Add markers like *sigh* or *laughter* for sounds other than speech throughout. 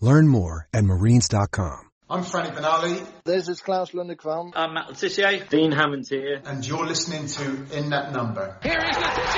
Learn more at marines.com. I'm Franny Benali. This is Klaus Lundekvam. I'm Matt Le Tissier. Dean Hammond here. And you're listening to In That Number. Here is Le Tissier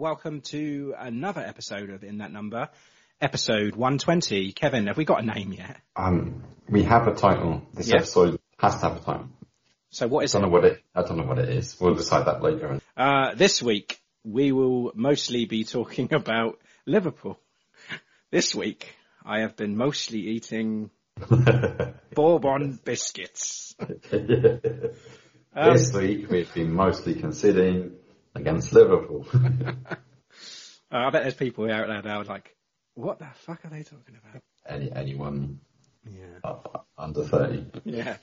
Welcome to another episode of In That Number, episode 120. Kevin, have we got a name yet? Um, we have a title. This Yeah. episode has to have a title. So what is I don't it? know what it. I don't know what it is. We'll decide that later. Uh, this week, we will mostly be talking *laughs* about Liverpool. This week, I have been mostly eating *laughs* Bourbon biscuits. Um, *laughs* this week we've been mostly considering against Liverpool. *laughs* Uh, I bet there's people out there now like, what the fuck are they talking about? Any anyone Yeah. under thirty? Yeah.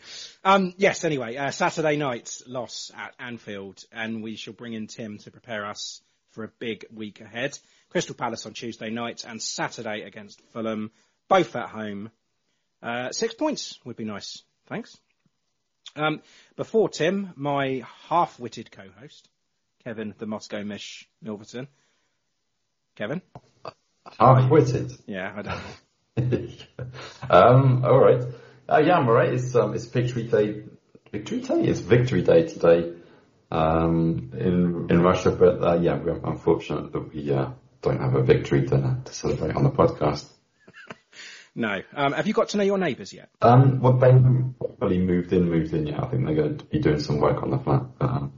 Um, yes, anyway, uh, Saturday night's loss at Anfield, and we shall bring in Tim to prepare us for a big week ahead. Crystal Palace on Tuesday night and Saturday against Fulham, both at home. Uh, six points would be nice. Thanks. Um, before Tim, my half-witted co-host, Kevin the Moscow Mish Milverton. Kevin? Half-witted. Yeah, I don't *laughs* um. All right. Uh, yeah, I'm alright. It's um. It's victory day. Victory day. It's victory day today. Um. In in Russia, but uh, yeah, we're unfortunate that we uh don't have a victory dinner to celebrate on the podcast. *laughs* No. Um, have you got to know your neighbours yet? Um. Well, they haven't properly moved in. Moved in yet. I think they're going to be doing some work on the flat. Um,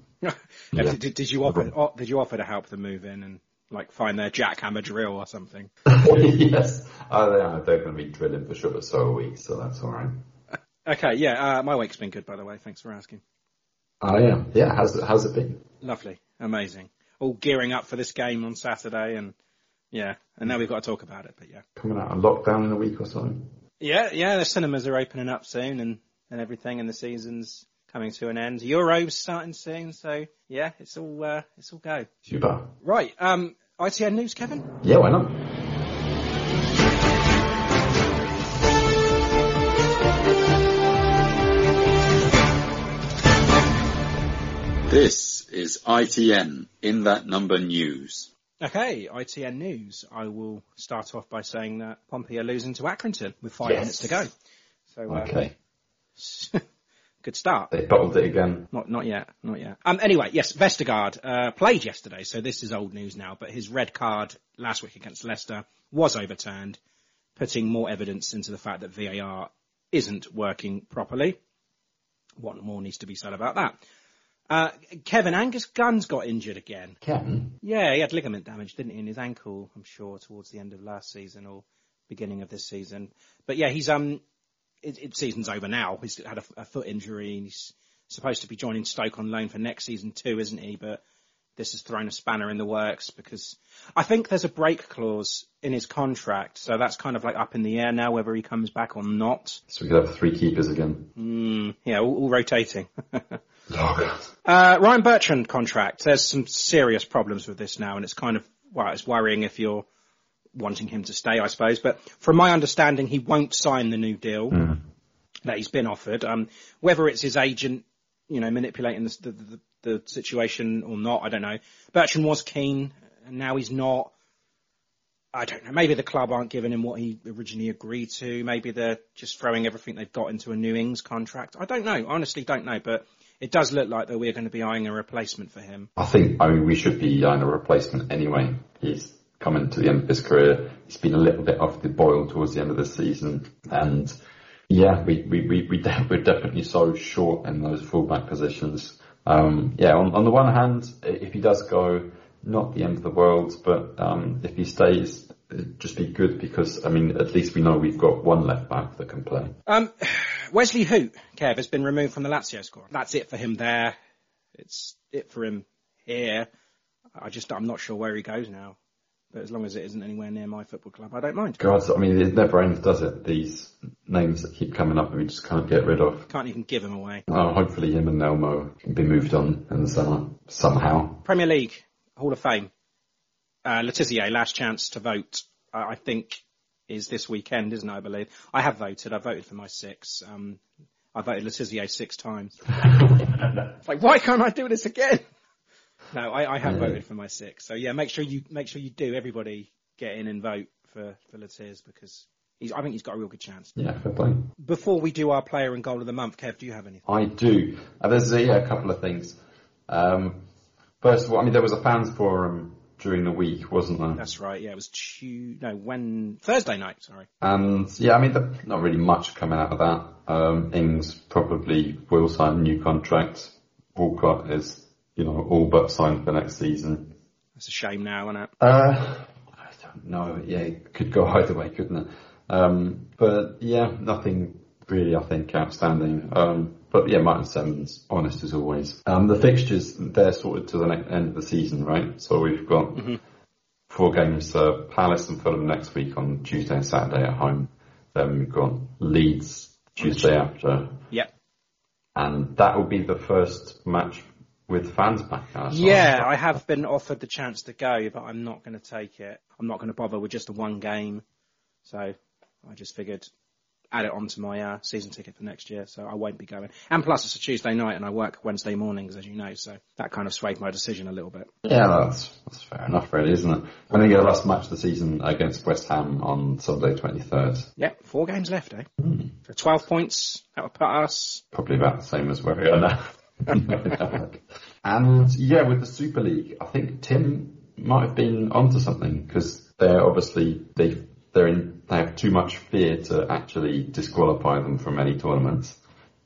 Yeah. Did, did you offer did you offer to help them move in and like find their jackhammer drill or something? *laughs* yes. Are. They're going to be drilling for sure. So are we. So that's all right. *laughs* Okay, yeah, uh, my week's been good by the way. Thanks for asking. Oh yeah. Yeah. How's it, how's it been? Lovely, amazing. All gearing up for this game on Saturday, and yeah, and now we've got to talk about it. But yeah, Coming out of lockdown in a week or so. yeah, yeah. The cinemas are opening up soon, and and everything, and the season's coming to an end. Euros starting soon, so yeah, it's all uh, it's all go. Super. Right, um, ITN news, Kevin. Yeah, why not? This is ITN in that number news. Okay, ITN news. I will start off by saying that Pompey are losing to Accrington with five Yes. minutes to go. So uh, Okay. *laughs* good start. They bottled it again. Not not yet, not yet. Um, anyway, yes, Vestergaard uh, played yesterday, so this is old news now. But his red card last week against Leicester was overturned, putting more evidence into the fact that VAR isn't working properly. What more needs to be said about that? Uh, Kevin Angus Gunn's got injured again. Kevin? Yeah, he had ligament damage, didn't he, in his ankle? I'm sure towards the end of last season or beginning of this season. But yeah, he's um, it, it season's over now. He's had a, a foot injury. and He's supposed to be joining Stoke on loan for next season too, isn't he? But this has thrown a spanner in the works because I think there's a break clause in his contract, so that's kind of like up in the air now whether he comes back or not. So we could have three keepers again. Mm, yeah, all, all rotating. *laughs* Oh, Uh, Ryan Bertrand contract. There's some serious problems with this now, and it's kind of well, it's worrying if you're wanting him to stay, I suppose. But from my understanding, he won't sign the new deal that he's been offered. Um, whether it's his agent, you know, manipulating the, the, the, the situation or not, I don't know. Bertrand was keen, and now he's not. I don't know. Maybe the club aren't giving him what he originally agreed to. Maybe they're just throwing everything they've got into a New Ings contract. I don't know. Honestly, don't know. But it does look like that we're going to be eyeing a replacement for him. I think, I mean, we should be eyeing a replacement anyway. He's coming to the end of his career. He's been a little bit off the boil towards the end of the season. And yeah, we, we, we, we de- we're definitely so short in those fullback positions. Um, yeah, on, on the one hand, if he does go, not the end of the world, but um, if he stays, just be good because, I mean, at least we know we've got one left back that can play. Um, Wesley Hoedt, Kev, has been removed from the Lazio squad. That's it for him there. It's it for him here. I just, I'm not sure where he goes now. But as long as it isn't anywhere near my football club, I don't mind. God, I mean, it never ends, does it? These names that keep coming up and we just can't get rid of. Can't even give them away. Oh, hopefully him and Nelmo can be moved on in the summer somehow. Premier League, Hall of Fame. Uh, Le Tissier, last chance to vote, uh, I think, is this weekend, isn't it, I believe? I have voted. I voted for my six. Um, I voted Le Tissier six times. *laughs* Like, why can't I do this again? No, I, I have voted for my six. So yeah, make sure you make sure you do. Everybody get in and vote for for Le Tiss because he's. I think he's got a real good chance. Yeah, fair play. Before we do our player and goal of the month, Kev, do you have anything? I do. Uh, there's a, yeah, a couple of things. Um, first of all, I mean, there was a fans forum during the week, wasn't there? That's right. Yeah, it was Tuesday. No, when Thursday night. Sorry. And yeah, I mean, there- not really much coming out of that. Um, Ings probably will sign a new contract. Walcott is, you know, all but signed for next season. That's a shame now, isn't it? Uh, I don't know. Yeah, it could go *laughs* either way, couldn't it? Um, but yeah, nothing really, I think, outstanding. Um, but yeah, Martin Semmens, honest as always. Um, the fixtures, they're sorted to the ne- end of the season, right? So we've got four games, uh, Palace and Fulham next week on Tuesday and Saturday at home. Then we've got Leeds Tuesday after. Yep. And that will be the first match with fans back. uh, Yeah, I have been offered the chance to go, but I'm not going to take it. I'm not going to bother with just a one game. So I just figured add it onto my uh, season ticket for next year. So I won't be going. And plus, it's a Tuesday night, and I work Wednesday mornings, as you know. So that kind of swayed my decision a little bit. Yeah, that's, that's fair enough, really, isn't it? I think the last match of the season against West Ham on Sunday 23rd. Yep, four games left, eh? For 12 points, that would put us. Probably about the same as where we are now. *laughs* and yeah, with the Super League, I think Tim might have been onto something because they're obviously they they're in they have too much fear to actually disqualify them from any tournaments.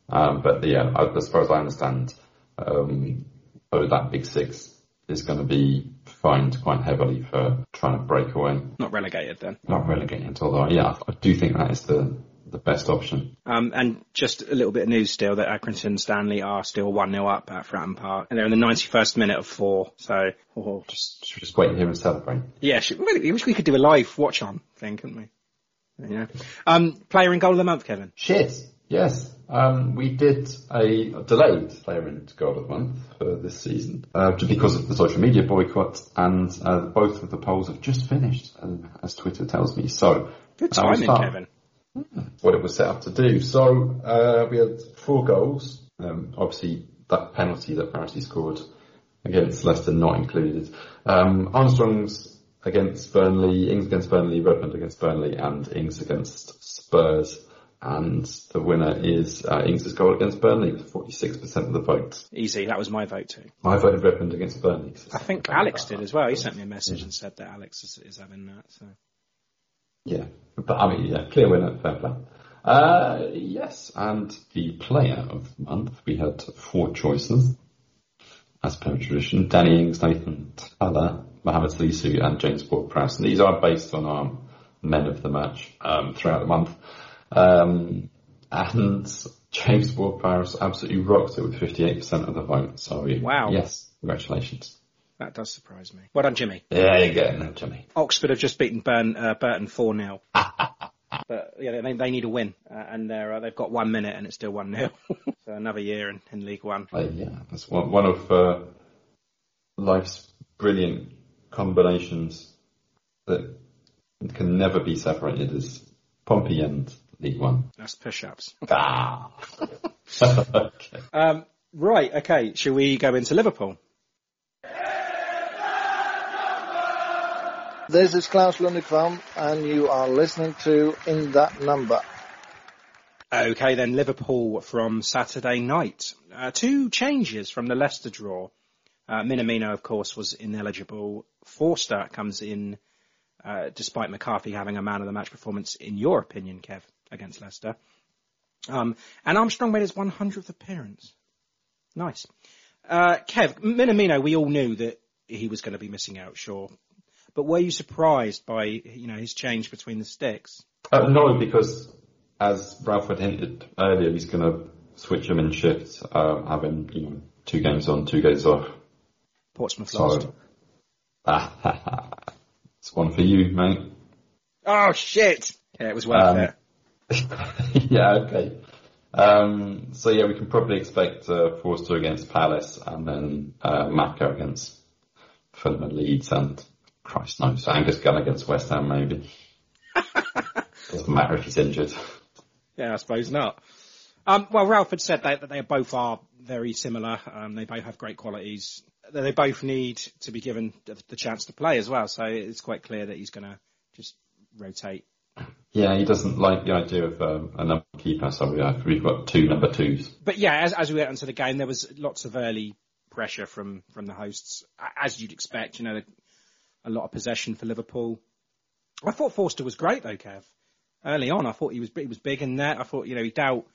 Um, but yeah, as far as I understand, um, oh, that Big Six is going to be fined quite heavily for trying to break away. Not relegated then. Not relegated, although yeah, I do think that is the the best option. Um, and just a little bit of news still that Accrington and Stanley are still 1-0 up at Fratton Park. And they're in the 91st minute of four. So, oh, Just should we just wait here and celebrate. Yeah, should, I wish we could do a live watch on thing, couldn't we? Yeah. Um, player in goal of the month, Kevin. Shit. Yes. Um, we did a delayed player into goal of the month for this season uh, because of the social media boycott, and uh, both of the polls have just finished, um, as Twitter tells me. So Good timing, start Kevin. What it was set up to do. So uh, we had four goals. Um, obviously, that penalty that Parity scored against Leicester not included. Um, Armstrong's against Burnley, Ings against Burnley, Redmond against Burnley, and Ings against Spurs. And the winner is uh, Ings' goal against Burnley with 46% of the vote. Easy. That was my vote too. I voted Redmond against Burnley. I think Alex did as well. He sent me a message and said that Alex is, is having that. So Yeah, but I mean, yeah, clear winner, fair play. Uh, yes, and the player of the month, we had four choices, as per tradition. Danny Ings, Nathan Tella, Mohamed Salisu, and James Ward-Prowse. And these are based on our men of the match um, throughout the month. Um, and James Ward-Prowse absolutely rocked it with 58% of the vote. So, Wow. yes, congratulations. That does surprise me. Well done, Jimmy. Yeah, you're getting there, Jimmy. Oxford have just beaten Burn, uh, Burton 4 0. *laughs* but yeah, they, they need a win, uh, and they're, uh, they've got one minute and it's still 1 0. *laughs* so another year in, in League One. Uh, yeah, that's one, one of uh, life's brilliant combinations that can never be separated is Pompey and League One. That's push ups. *laughs* Ah. okay. Um, right, okay, shall we go into Liverpool? This is Klaus Lundekvam, and you are listening to In That Number. Okay, then Liverpool from Saturday night. Uh, two changes from the Leicester draw. Uh, Minamino, of course, was ineligible. Forster comes in, uh, despite McCarthy having a man of the match performance, in your opinion, Kev, against Leicester. Um, and Armstrong made his 100th appearance. Nice. Uh, Kev, Minamino, we all knew that he was going to be missing out, sure. But were you surprised by, you know, his change between the sticks? Uh, no, because as Ralph had hinted earlier, he's going to switch them in shifts, uh, having you know two games on, two games off. Portsmouth lost. *laughs* It's one for you, mate. Oh shit! Yeah, it was worth Um, it. *laughs* yeah, okay. Um, so yeah, we can probably expect uh, Forster against Palace and then uh, Maka against Fulham and Leeds and Christ knows So, Angus Gunn against West Ham maybe. *laughs* Doesn't matter if he's injured. Yeah, I suppose not. Um, well, Ralph had said that, that they both are very similar. Um, they both have great qualities. They both need to be given the, the chance to play as well. So it's quite clear that he's going to just rotate. Yeah, he doesn't like the idea of um, a number keeper, so we have, we've got two number twos. But yeah, as, as we went into the game, there was lots of early pressure from, from the hosts, as you'd expect. You know, a lot of possession for Liverpool. I thought Forster was great though, Kev. Early on, I thought he was he was big in net. I thought you know he dealt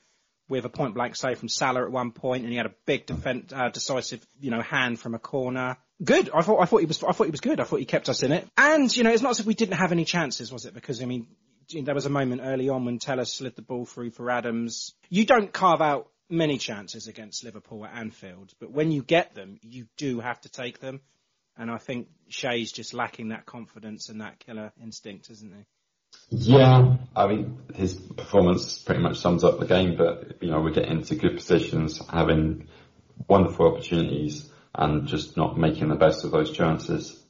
with a point blank save from Salah at one point, and he had a big defense, uh, decisive you know hand from a corner. Good. I thought I thought he was I thought he was good. I thought he kept us in it. And you know, it's not as if we didn't have any chances, was it? Because I mean, there was a moment early on when Tella slid the ball through for Adams. You don't carve out many chances against Liverpool at Anfield, but when you get them, you do have to take them. And I think Che's just lacking that confidence and that killer instinct, isn't he? Yeah, I mean his performance pretty much sums up the game, but you know we're getting into good positions, having wonderful opportunities, and just not making the best of those chances.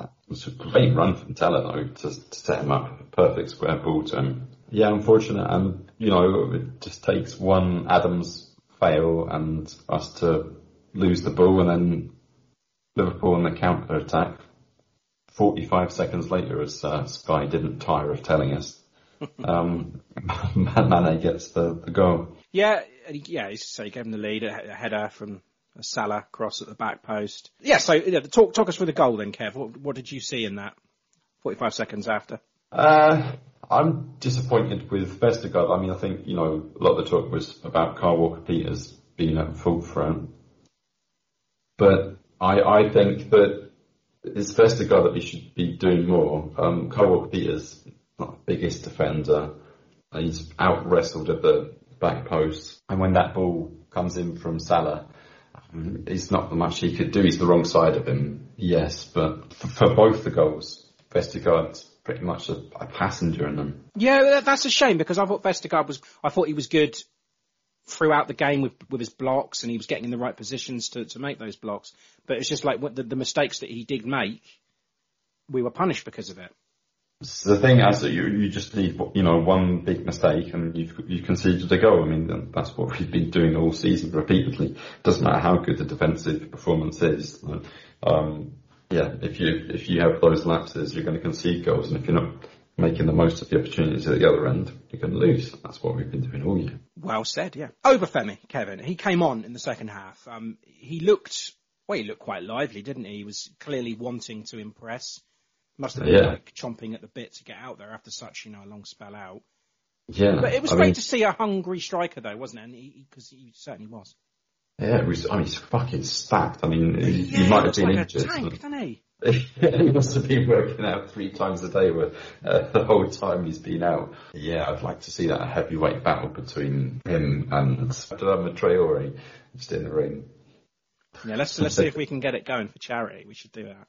It was a great run from Tella though to, to set him up, perfect square ball to him. Yeah, unfortunate, and you know it just takes one Adams fail and us to lose the ball, and then Liverpool in the counter attack 45 seconds later, as uh, Sky didn't tire of telling us, *laughs* um, *laughs* Mane gets the, the goal. Yeah, yeah. So he gave him the lead, a, a header from a Salah cross at the back post. Yeah. So yeah, talk talk us through the goal then, Kev. What, what did you see in that? Forty-five seconds after. Uh, I'm disappointed with Vestergaard. I mean, I think, you know, a lot of the talk was about Kyle Walker-Peters being at fault for it. But I, I think that it's Vestergaard that we should be doing more. Um, Kyle Walker-Peters, not the biggest defender. He's out wrestled at the back post. And when that ball comes in from Salah, there's not much he could do. He's the wrong side of him, yes. But for, for both the goals, Vestergaard's pretty much a, a passenger in them. Yeah, that's a shame because I thought Vestergaard was. I thought he was good throughout the game with with his blocks, and he was getting in the right positions to, to make those blocks. But it's just like the, the mistakes that he did make, we were punished because of it. So the thing is that you you just need you know one big mistake and you've you conceded a goal. I mean that's what we've been doing all season repeatedly. Doesn't matter how good the defensive performance is. Um, yeah, if you if you have those lapses, you're going to concede goals, and if you're not making the most of the opportunities at the other end, you're going to lose. That's what we've been doing all year. Well said, yeah. Obafemi, Kevin, he came on in the second half. Um, he looked, well, he looked quite lively, didn't he? He was clearly wanting to impress. Must have been Yeah. like chomping at the bit to get out there after such, you know, a long spell out. Yeah, But it was I great mean, to see a hungry striker, though, wasn't it? And he, because he, certainly was. Yeah, it was, I mean, he's fucking stacked. I mean, he, Yeah, he might have been like injured. a tank, doesn't he? *laughs* he must have been working out three times a day with, uh, the whole time he's been out. Yeah, I'd like to see that heavyweight battle between him and Adama Traore just in the ring. Yeah, let's let's see if we can get it going for charity. We should do that.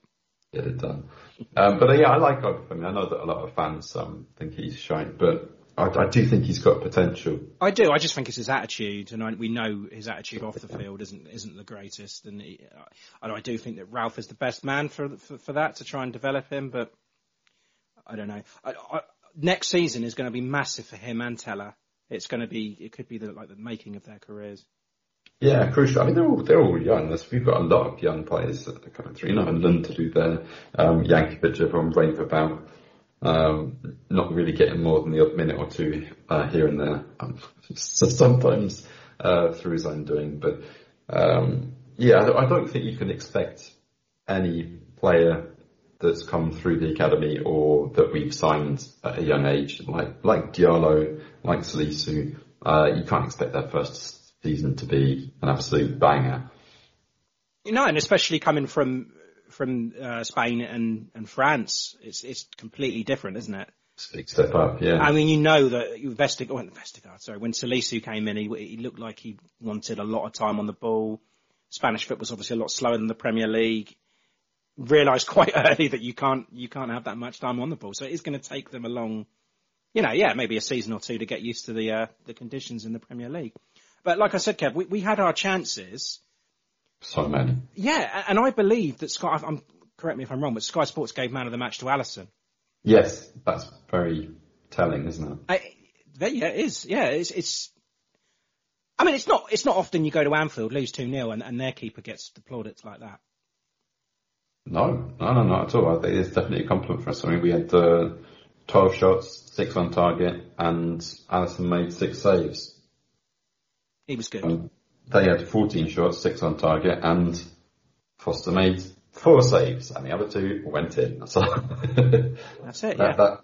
Get it done. Um, but uh, yeah, I like Obafemi. I know that a lot of fans um, think he's shite, but I, I do think he's got potential. I do. I just think it's his attitude, and I, we know his attitude off the field isn't isn't the greatest. And, he, and I do think that Ralph is the best man for, for for that to try and develop him. But I don't know. I, I, next season is going to be massive for him and Tella. It's going to be. It could be the, like the making of their careers. Yeah, crucial. I mean, they're all they're all young. We've got a lot of young players that are coming through. You know, N'Lundulu there, um, Jankewitz everyone rave about. Um, not really getting more than the minute or two uh, here and there. Um, *laughs* so sometimes uh, through his own doing, but um, yeah, I don't- I don't think you can expect any player that's come through the academy or that we've signed at a young age, like like Diallo, like Salisu, uh, you can't expect their first season to be an absolute banger. You know, and especially coming from from uh, Spain and and France, it's it's completely different, isn't it? Big step up, yeah. I mean, you know that Vestig, oh, Vestergaard, sorry, when Salisu came in, he, he looked like he wanted a lot of time on the ball. Spanish foot was obviously a lot slower than the Premier League. Realised quite *laughs* early that you can't you can't have that much time on the ball, so it is going to take them a long, you know, yeah, maybe a season or two to get used to the uh, the conditions in the Premier League. But like I said, Kev, we, we had our chances. So many. Yeah, and I believe that Sky. I'm correct me if I'm wrong, but Sky Sports gave man of the match to Alisson. Yes, that's very telling, isn't it? I, that- yeah, it is. Yeah, it's, it's. I mean, it's not. It's not often you go to Anfield, lose two 0 and, and their keeper gets the plaudits like that. No, no, no, not at all. I think it's definitely a compliment for us. I mean, we had uh, 12 shots, six on target, and Alisson made six saves. He was good. Um, they had 14 shots, six on target, and Forster made four saves, and the other two went in. *laughs* So That's it. Yeah. that,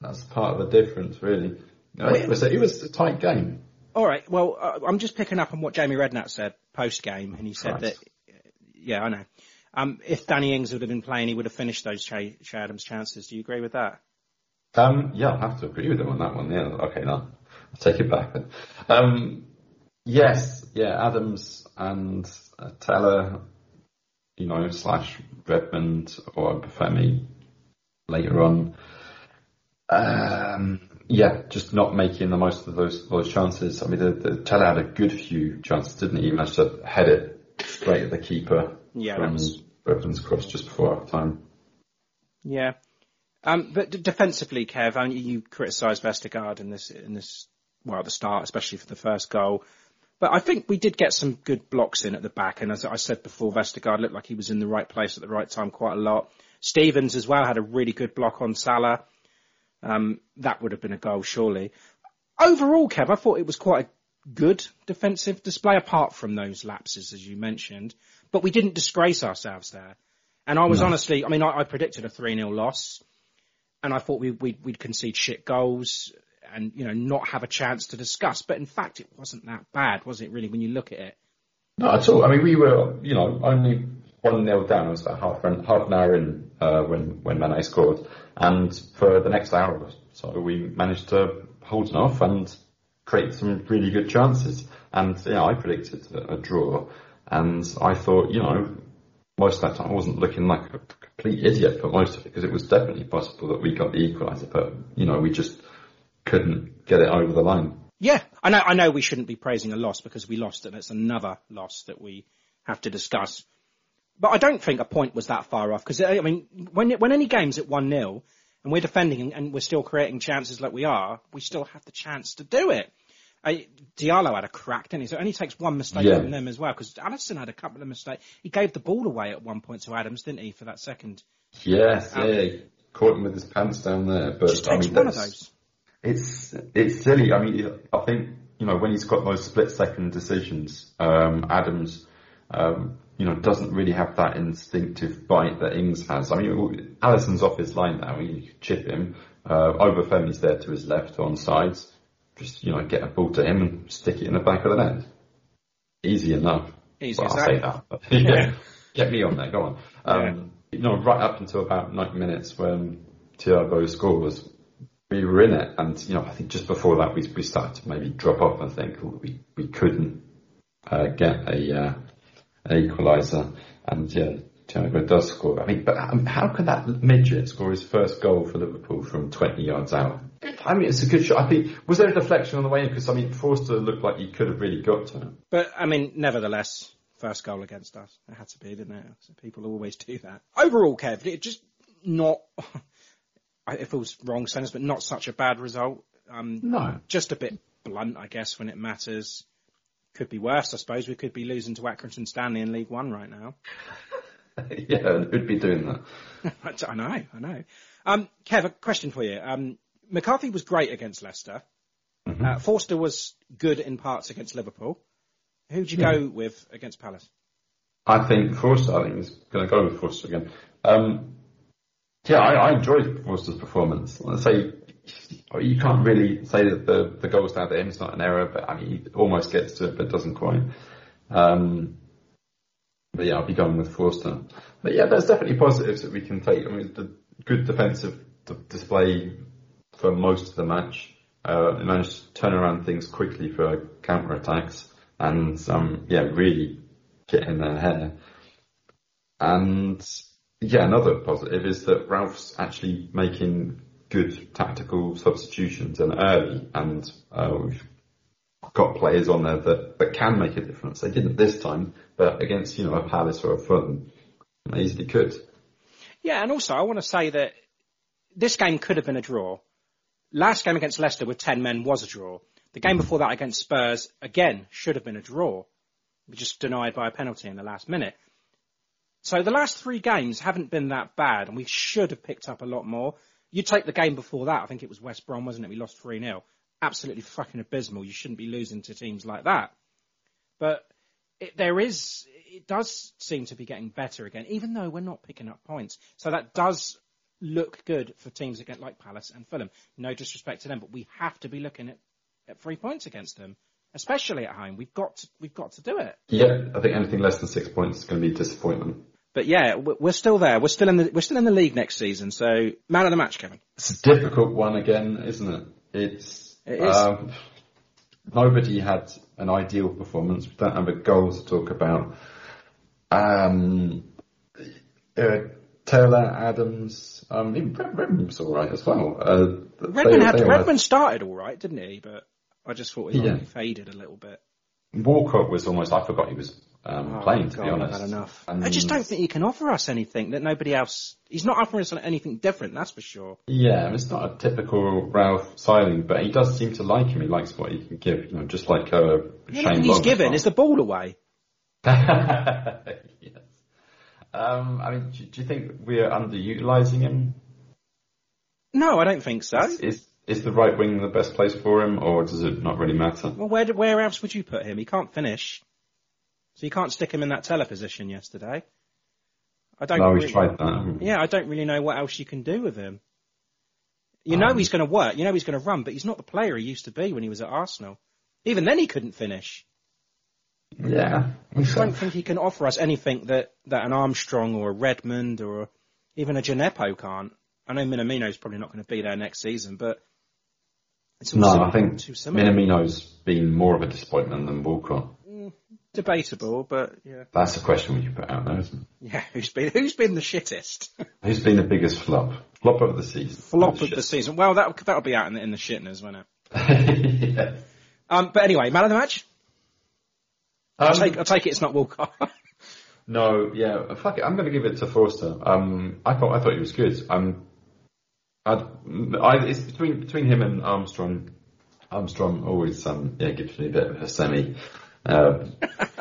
that's part of the difference, really. No, it was a, it was a tight game. All right. Well, uh, I'm just picking up on what Jamie Redknapp said post game, and he said Christ. that. Yeah, I know. Um, if Danny Ings would have been playing, he would have finished those Che Adams chances. Do you agree with that? Um, yeah, I'll have to agree with him on that one. Yeah, okay, no, I'll take it back then. Um, yes, yeah, Adams and uh, Tella, you know, slash Redmond or Bafemi later on. Um, yeah, just not making the most of those those chances. I mean, the, the Tella had a good few chances, didn't he? He managed to head it straight at the keeper Yeah, from was- Redmond's cross just before half time. Yeah. Um, but d- defensively, Kev, I mean, you criticised Vestergaard in this in this well at the start, especially for the first goal. But I think we did get some good blocks in at the back, and as I said before, Vestergaard looked like he was in the right place at the right time quite a lot. Stevens as well had a really good block on Salah. Um, that would have been a goal, surely. Overall, Kev, I thought it was quite a good defensive display, apart from those lapses, as you mentioned. But we didn't disgrace ourselves there. And I was honestly, I mean, I, I predicted a 3-0 loss, and I thought we, we'd, we'd concede shit goals and, you know, not have a chance to discuss. But in fact, it wasn't that bad, was it really, when you look at it? Not at all. I mean, we were, you know, only one nil down. It was about half an, half an hour in uh, when when Mane scored, and for the next hour or so, we managed to hold it off and create some really good chances. And yeah, I predicted a, a draw, and I thought, you know, most of that time I wasn't looking like a complete idiot for most of it because it was definitely possible that we got the equaliser, but you know, we just couldn't get it over the line. Yeah, I know, I know we shouldn't be praising a loss because we lost and it's another loss that we have to discuss. But I don't think a point was that far off because, I mean, when, when any game's at 1-0 and we're defending and, we're still creating chances like we are, we still have the chance to do it. I, Diallo had a crack, didn't he? So it only takes one mistake Yeah. from them as well, because Alisson had a couple of mistakes. He gave the ball away at one point to Adams, didn't he, for that second? Yes, Um, yeah, he caught him with his pants down there. But Just I takes mean, one of those. It's it's silly. I mean, I think you know when he's got those split second decisions, um, Adams, um, you know, doesn't really have that instinctive bite that Ings has. I mean, Alisson's off his line now. You chip him. Uh, Obafemi's there to his left on sides. Just you know, get a ball to him and stick it in the back of the net. Easy enough. Easy well, I'll say that. But *laughs* yeah, get me on there. Go on. Um, You know, right up until about 90 minutes when Thiago scores, we were in it, and you know, I think just before that we we started to maybe drop off and think oh, we we couldn't uh, get a uh, an equaliser, and yeah, Thiago does score. I mean, but um, how can that midget score his first goal for Liverpool from 20 yards out? I mean, it's a good shot. I think was there a deflection on the way in? Because I mean, Forster looked like he could have really got to him. But, I mean, nevertheless, first goal against us. It had to be, didn't it? So people always do that. Overall, Kev, it just not, I- it feels wrong sentence, but not such a bad result. Um, No. just a bit blunt, I guess, when it matters. Could be worse, I suppose. We could be losing to Accrington Stanley in League One right now. *laughs* yeah, who'd be doing that? *laughs* I know, I know. Um, Kev, a question for you. Um, McCarthy was great against Leicester. Uh, Forster was good in parts against Liverpool. Who'd you go with against Palace? I think Forster, I think he's going to go with Forster again. Um, yeah, I, I enjoyed Forster's performance. Let's say you can't really say that the, the goal's down to him. It's not an error, but I mean, he almost gets to it, but doesn't quite. Um, but yeah, I'll be going with Forster. But yeah, there's definitely positives that we can take. I mean, the good defensive d- display for most of the match. Uh, managed to turn around things quickly for counter attacks and um, yeah, really get in their hair. And yeah, another positive is that Ralph's actually making good tactical substitutions and early, and uh, we've got players on there that, that can make a difference. They didn't this time, but against you know a Palace or a Fulham, they easily could. Yeah, and also I want to say that this game could have been a draw. Last game against Leicester with 10 men was a draw. The game before that against Spurs, again, should have been a draw. Just denied by a penalty in the last minute. So the last three games haven't been that bad, and we should have picked up a lot more. You take the game before that, I think it was West Brom, wasn't it? We lost 3-0. Absolutely fucking abysmal. You shouldn't be losing to teams like that. But it, there is, it does seem to be getting better again, even though we're not picking up points. So that does look good for teams against like Palace and Fulham. No disrespect to them, but we have to be looking at, at three points against them, especially at home. We've got to, we've got to do it. Yeah, I think anything less than six points is going to be disappointment. But yeah, we- we're still there. We're still in the we're still in the league next season. So man of the match, Kevin. It's a difficult one again, isn't it? It's It is. Um, nobody had an ideal performance. We don't have a goal to talk about. Um, uh, Taylor, Adams, um, even Redmond's all right as well. Uh, Redmond they- had they Redmond started all right, didn't he? But I just thought he Yeah. faded a little bit. Walcott was almost. I forgot he was um, Oh, playing. To God, be honest, enough. And- I just don't think he can offer us anything that nobody else. He's not offering us anything different. That's for sure. Yeah, it's not a typical Ralph signing, but he does seem to like him. He likes what he can give, you know, just like uh, The Shane only thing he's given is the ball away. *laughs* yes. Um, I mean, do, do you think we're underutilizing him? No, I don't think so. Is, is is the right wing the best place for him, or does it not really matter? Well, where where else would you put him? He can't finish, so you can't stick him in that Tella position yesterday. I don't. No, really, tried that. Yeah, I don't really know what else you can do with him. You know Um, he's going to work. You know he's going to run, but he's not the player he used to be when he was at Arsenal. Even then, he couldn't finish. Yeah. I don't think he can offer us anything that, that an Armstrong or a Redmond or even a Djenepo can't. I know Minamino's probably not going to be there next season, but it's No, I think. Minamino's been more of a disappointment than Walcott. Debatable, but yeah, That's the question we can put out there, isn't it? yeah. Who's been who's been the shittest *laughs* Who's been the biggest flop? Flop of the season. flop Oh, of the season? Well, that that'll be out in the, in the shitness, won't it? *laughs* yeah. Um, but anyway, man of the match. I Um, take I take it it's not Walcott. *laughs* No, yeah, fuck it. I'm going to give it to Forster. Um, I thought I thought he was good. Um, I'd, I, it's between between him and Armstrong. Armstrong always um, yeah gives me a bit of a semi uh,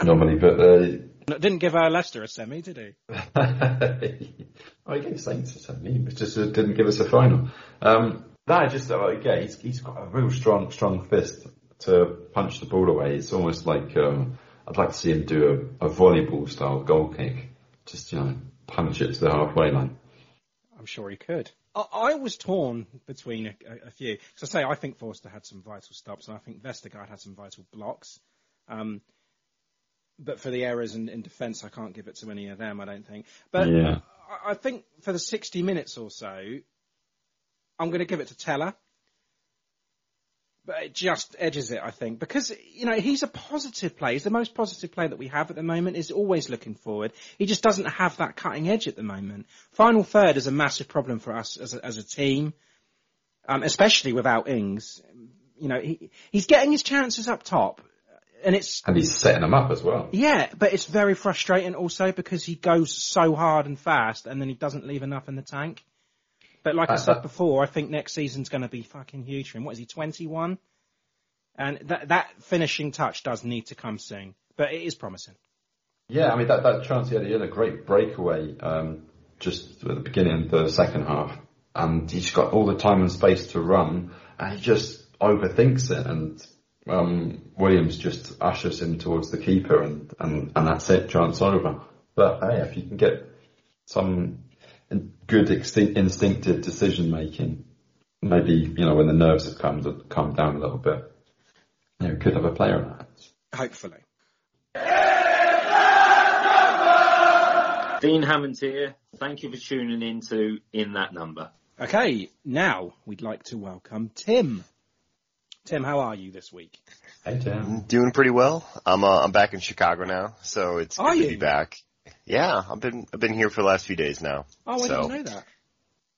normally, but uh, Didn't give uh, Leicester a semi, did he? *laughs* oh, he gave Saints a semi, but just uh, didn't give us a final. Um, that just uh, like yeah, he's he's got a real strong strong fist to punch the ball away. It's almost like um, I'd like to see him do a, a volleyball style goal kick, just you know punch it to the halfway line. I'm sure he could. I, I was torn between a, a, a few. So I say I think Forster had some vital stops, and I think Vestergaard had some vital blocks. Um, but for the errors in, in defence, I can't give it to any of them. I don't think. But Yeah. I, I think for the 60 minutes or so, I'm going to give it to Tella. But it just edges it, I think, because you know he's a positive player. He's the most positive player that we have at the moment. Is always looking forward. He just doesn't have that cutting edge at the moment. Final third is a massive problem for us as a, as a team, um, especially without Ings. You know, he, he's getting his chances up top, and it's And he's setting them up as well. yeah, but it's very frustrating also because he goes so hard and fast, and then he doesn't leave enough in the tank. But like I Uh, said uh, before, I think next season's going to be fucking huge for him. What is he, 21? And that that finishing touch does need to come soon, but it is promising. Yeah, I mean that that chance he had, he had a great breakaway um, just at the beginning of the second half, and he's got all the time and space to run, and he just overthinks it, and um, Williams just ushers him towards the keeper, and, and, and that's it, chance over. But hey, if you can get some good extin- instinctive decision making, maybe you know when the nerves have come come down a little bit, you know, could have a player in that. Hopefully. Dean Hammond here. Thank you for tuning in to In That Number. Okay, now we'd like to welcome Tim. Tim, how are you this week? Hey, Tim. Doing pretty well. I'm uh, I'm back in Chicago now, so it's Are good to you? be back. Yeah, I've been I've been here for the last few days now. Oh, I so, didn't know that.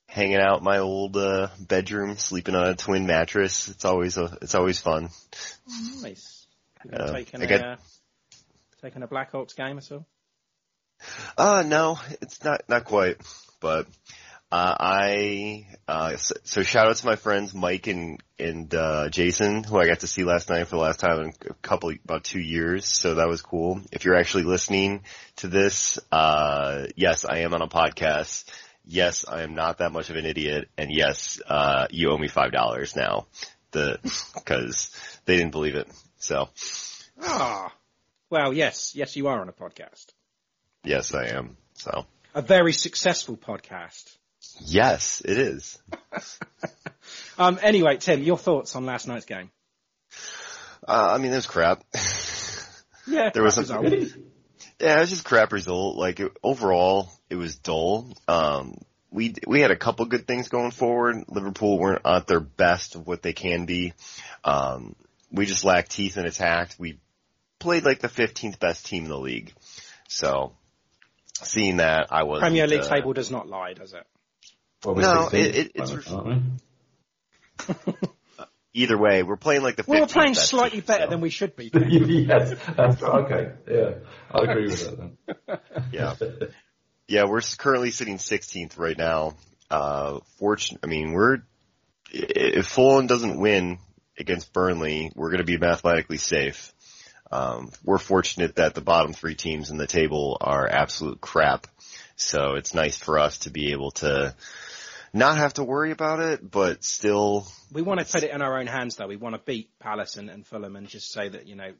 Hanging out in my old uh, bedroom, sleeping on a twin mattress. It's always a it's always fun. Oh, nice. Have you Uh, taken, I a, got- uh, taken a Blackhawks game or so? Uh no, it's not not quite, but uh, I uh, so, so shout out to my friends Mike and and uh, Jason who I got to see last night for the last time in a couple about two years. So that was cool. If you're actually listening to this, uh, yes, I am on a podcast. Yes, I am not that much of an idiot, and yes, uh, you owe me five dollars now. The *laughs* because they didn't believe it. So Ah, well, yes, yes, you are on a podcast. yes, I am. So A very successful podcast. Yes, it is. *laughs* Um, anyway, Tim, your thoughts on last night's game? Uh, I mean, it was crap. *laughs* Yeah, There was some- *laughs* Yeah, it was just crap result. Like it, overall, it was dull. Um, we we had a couple good things going forward. Liverpool weren't at their best of what they can be. Um, we just lacked teeth in attack. We played like the 15th best team in the league. So, seeing that, I was Premier League table does not lie, does it? Well, No, it- it- it's ref- *laughs* Either way, we're playing like the 15th Well, we're playing best slightly team, better so. than we should be. *laughs* yes, that's okay. Yeah, I agree with that. Then. *laughs* Yeah. Yeah, we're currently sitting 16th right now. Uh, fortune, I mean, we're, if Fulham doesn't win against Burnley, we're going to be mathematically safe. Um, we're fortunate that the bottom three teams in the table are absolute crap. So it's nice for us to be able to not have to worry about it, but still, We want to put it in our own hands, though. We want to beat Palace and, and Fulham and just say that, you know,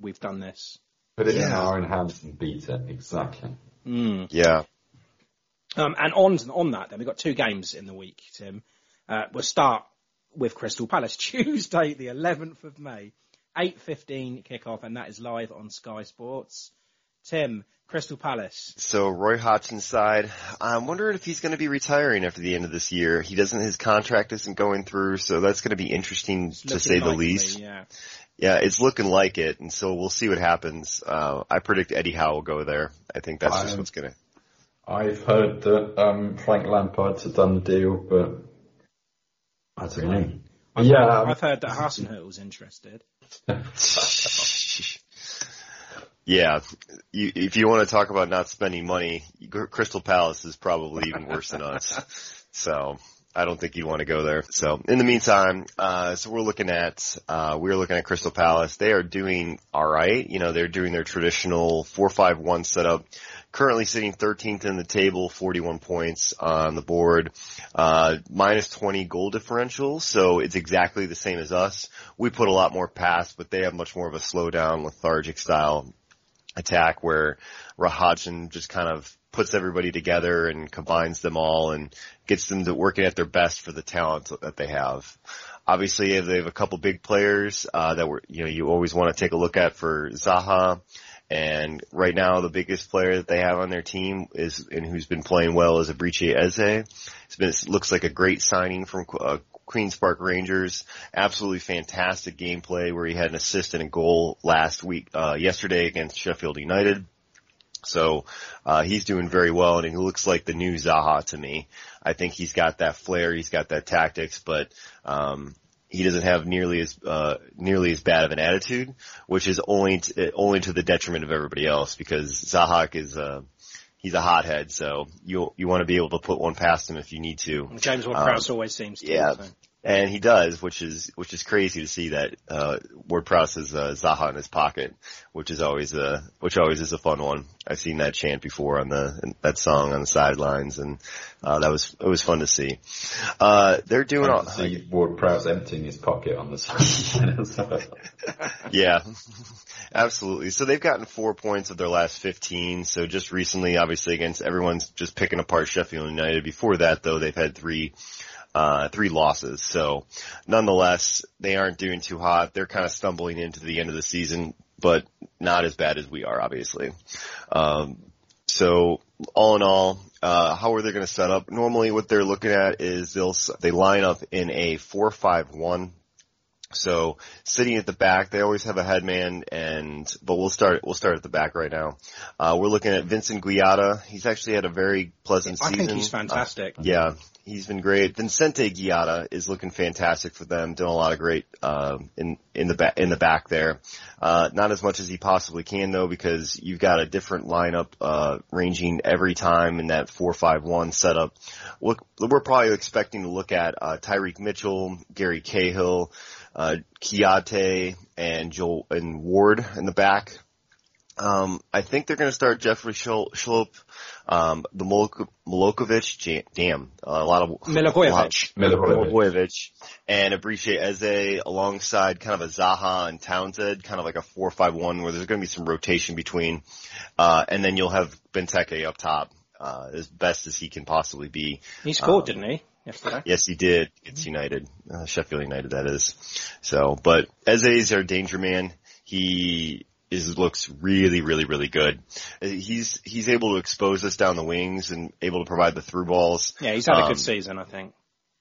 we've done this. Put it in Yeah. our own hands and beat it. Exactly. Mm. yeah. Um, and on on that, then we've got two games in the week, Tim. Uh, we'll start with Crystal Palace *laughs* Tuesday, the 11th of May, 8:15 kickoff, and that is live on Sky Sports. Tim, Crystal Palace. So Roy Hodgson's side, I'm wondering if he's going to be retiring after the end of this year. He doesn't, his contract isn't going through, so that's going to be interesting It's to looking say the least. Yeah. Yeah, it's looking like it, and so we'll see what happens. Uh, I predict Eddie Howe will go there. I think that's just what's gonna. I've heard that um, Frank Lampard's done the deal, but I don't know. I've Yeah, heard, um, I've heard that Hasenhüttl's interested. *laughs* Yeah, you, if you want to talk about not spending money, Crystal Palace is probably even worse than us. *laughs* So I don't think you'd want to go there. So in the meantime, uh, so we're looking at, uh, we're looking at Crystal Palace. They are doing alright. You know, they're doing their traditional 4-5-1 setup. Currently sitting 13th in the table, 41 points on the board, uh, minus 20 goal differential. So it's exactly the same as us. We put a lot more pass, but they have much more of a slow down, lethargic style attack where Roy Hodgson just kind of puts everybody together and combines them all and gets them to working at their best for the talent that they have. Obviously, they have a couple big players uh, that were you know you always want to take a look at for Zaha. And right now, the biggest player that they have on their team is, and who's been playing well, is Eberechi Eze. It's been, it looks like a great signing from uh, Queens Park Rangers. Absolutely fantastic gameplay where he had an assist and a goal last week, uh, yesterday against Sheffield United. So, uh, he's doing very well and he looks like the new Zaha to me. I think he's got that flair, he's got that tactics, but, um, he doesn't have nearly as uh, nearly as bad of an attitude, which is only only to the detriment of everybody else because Zahak is uh, he's a hothead, so you you want to be able to put one past him if you need to. James Ward-Prowse um, always seems to. Yeah. So. And he does, which is which is crazy to see that uh, Ward-Prowse has uh, Zaha in his pocket, which is always a which always is a fun one. I've seen that chant before on the that song on the sidelines, and uh, that was it was fun to see. Uh, they're doing all. See Ward-Prowse emptying his pocket on the side. *laughs* *laughs* yeah, absolutely. So they've gotten four points of their last 15. So just recently, obviously against everyone's just picking apart Sheffield United. Before that though, they've had three uh, three losses. So nonetheless, they aren't doing too hot. They're kind of stumbling into the end of the season, but not as bad as we are, obviously. Um, so all in all, uh, how are they going to set up? Normally what they're looking at is they'll, they line up in a 4-5-1 so sitting at the back, they always have a headman and, but we'll start, we'll start at the back right now. Uh, we're looking at Vincent Guaita. He's actually had a very pleasant I season. think he's fantastic. Uh, yeah, he's been great. Vincente Guaita is looking fantastic for them, doing a lot of great, uh, in, in the back, in the back there. Uh, not as much as he possibly can though, because you've got a different lineup, uh, ranging every time in that 4-5-1 setup. Look, we're probably expecting to look at, uh, Tyrick Mitchell, Gary Cahill, uh, Kouyaté and Joel and Ward in the back. Um, I think they're going to start Jeffrey Schlupp, um, the Milok- Milokovic, damn, a lot of Milivojevic, Milivojevic, and Eberechi Eze alongside kind of a Zaha and Townsend, kind of like a four-five-one where there's going to be some rotation between, uh, and then you'll have Benteke up top, uh, as best as he can possibly be. He scored, um, didn't he? Yesterday. Yes, he did. It's United, uh, Sheffield United, that is. So, but Eze is our danger man. He is looks really, really, really good. He's he's able to expose us down the wings and able to provide the through balls. Yeah, he's had Um, a good season, I think.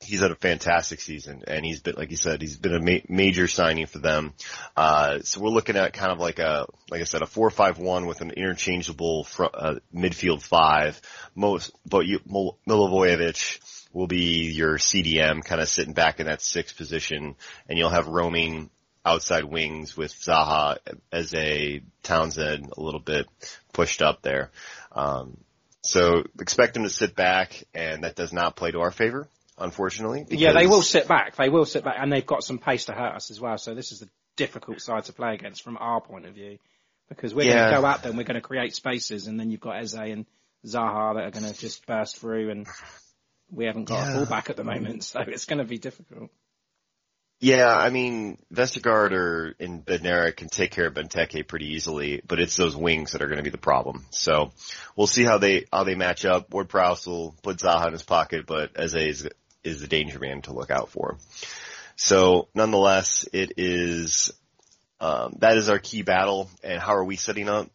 he's had a fantastic season and he's been, like you said, he's been a ma- major signing for them. Uh, so we're looking at kind of like a, like I said, a four-five-one with an interchangeable front, uh, midfield five. Most, but you, Mil- Milivojevic will be your CDM kind of sitting back in that sixth position and you'll have roaming outside wings with Zaha as a Townsend a little bit pushed up there. Um, so expect him to sit back and that does not play to our favor unfortunately. Yeah, they will sit back. They will sit back, and they've got some pace to hurt us as well. So this is a difficult side to play against from our point of view, because we're Yeah. going to go at them. We're going to create spaces, and then you've got Eze and Zaha that are going to just burst through, and we haven't got a Yeah. fullback at the moment, *laughs* so it's going to be difficult. Yeah, I mean, Vestergaard or in Bednarek can take care of Benteke pretty easily, but it's those wings that are going to be the problem. So we'll see how they how they match up. Ward Prowse will put Zaha in his pocket, but Eze is, is the danger man to look out for. So nonetheless, it is um, that is our key battle. And how are we setting up?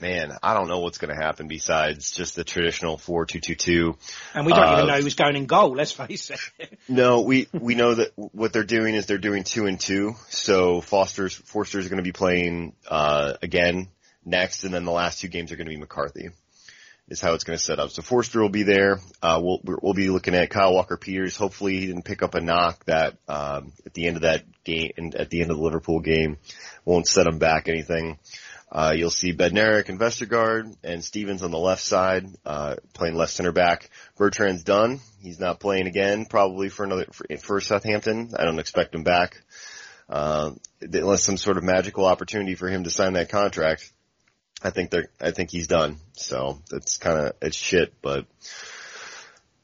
Man, I don't know what's going to happen besides just the traditional four two two two. And we don't Uh, even know who's going in goal. Let's face it. *laughs* No, we we know that what they're doing is they're doing two and two. So Foster's Forster's going to be playing uh, again next, and then the last two games are going to be McCarthy. is how it's going to set up. So Forster will be there. Uh, we'll we'll be looking at Kyle Walker Peters. Hopefully he didn't pick up a knock that um, at the end of that game and at the end of the Liverpool game won't set him back anything. Uh, you'll see Bednarek and Vestergaard and Stevens on the left side, uh, playing left center back. Bertrand's done. He's not playing again, probably for another, for, for Southampton. I don't expect him back. Uh, unless some sort of magical opportunity for him to sign that contract. I think they're, I think he's done. So that's kind of, it's shit, but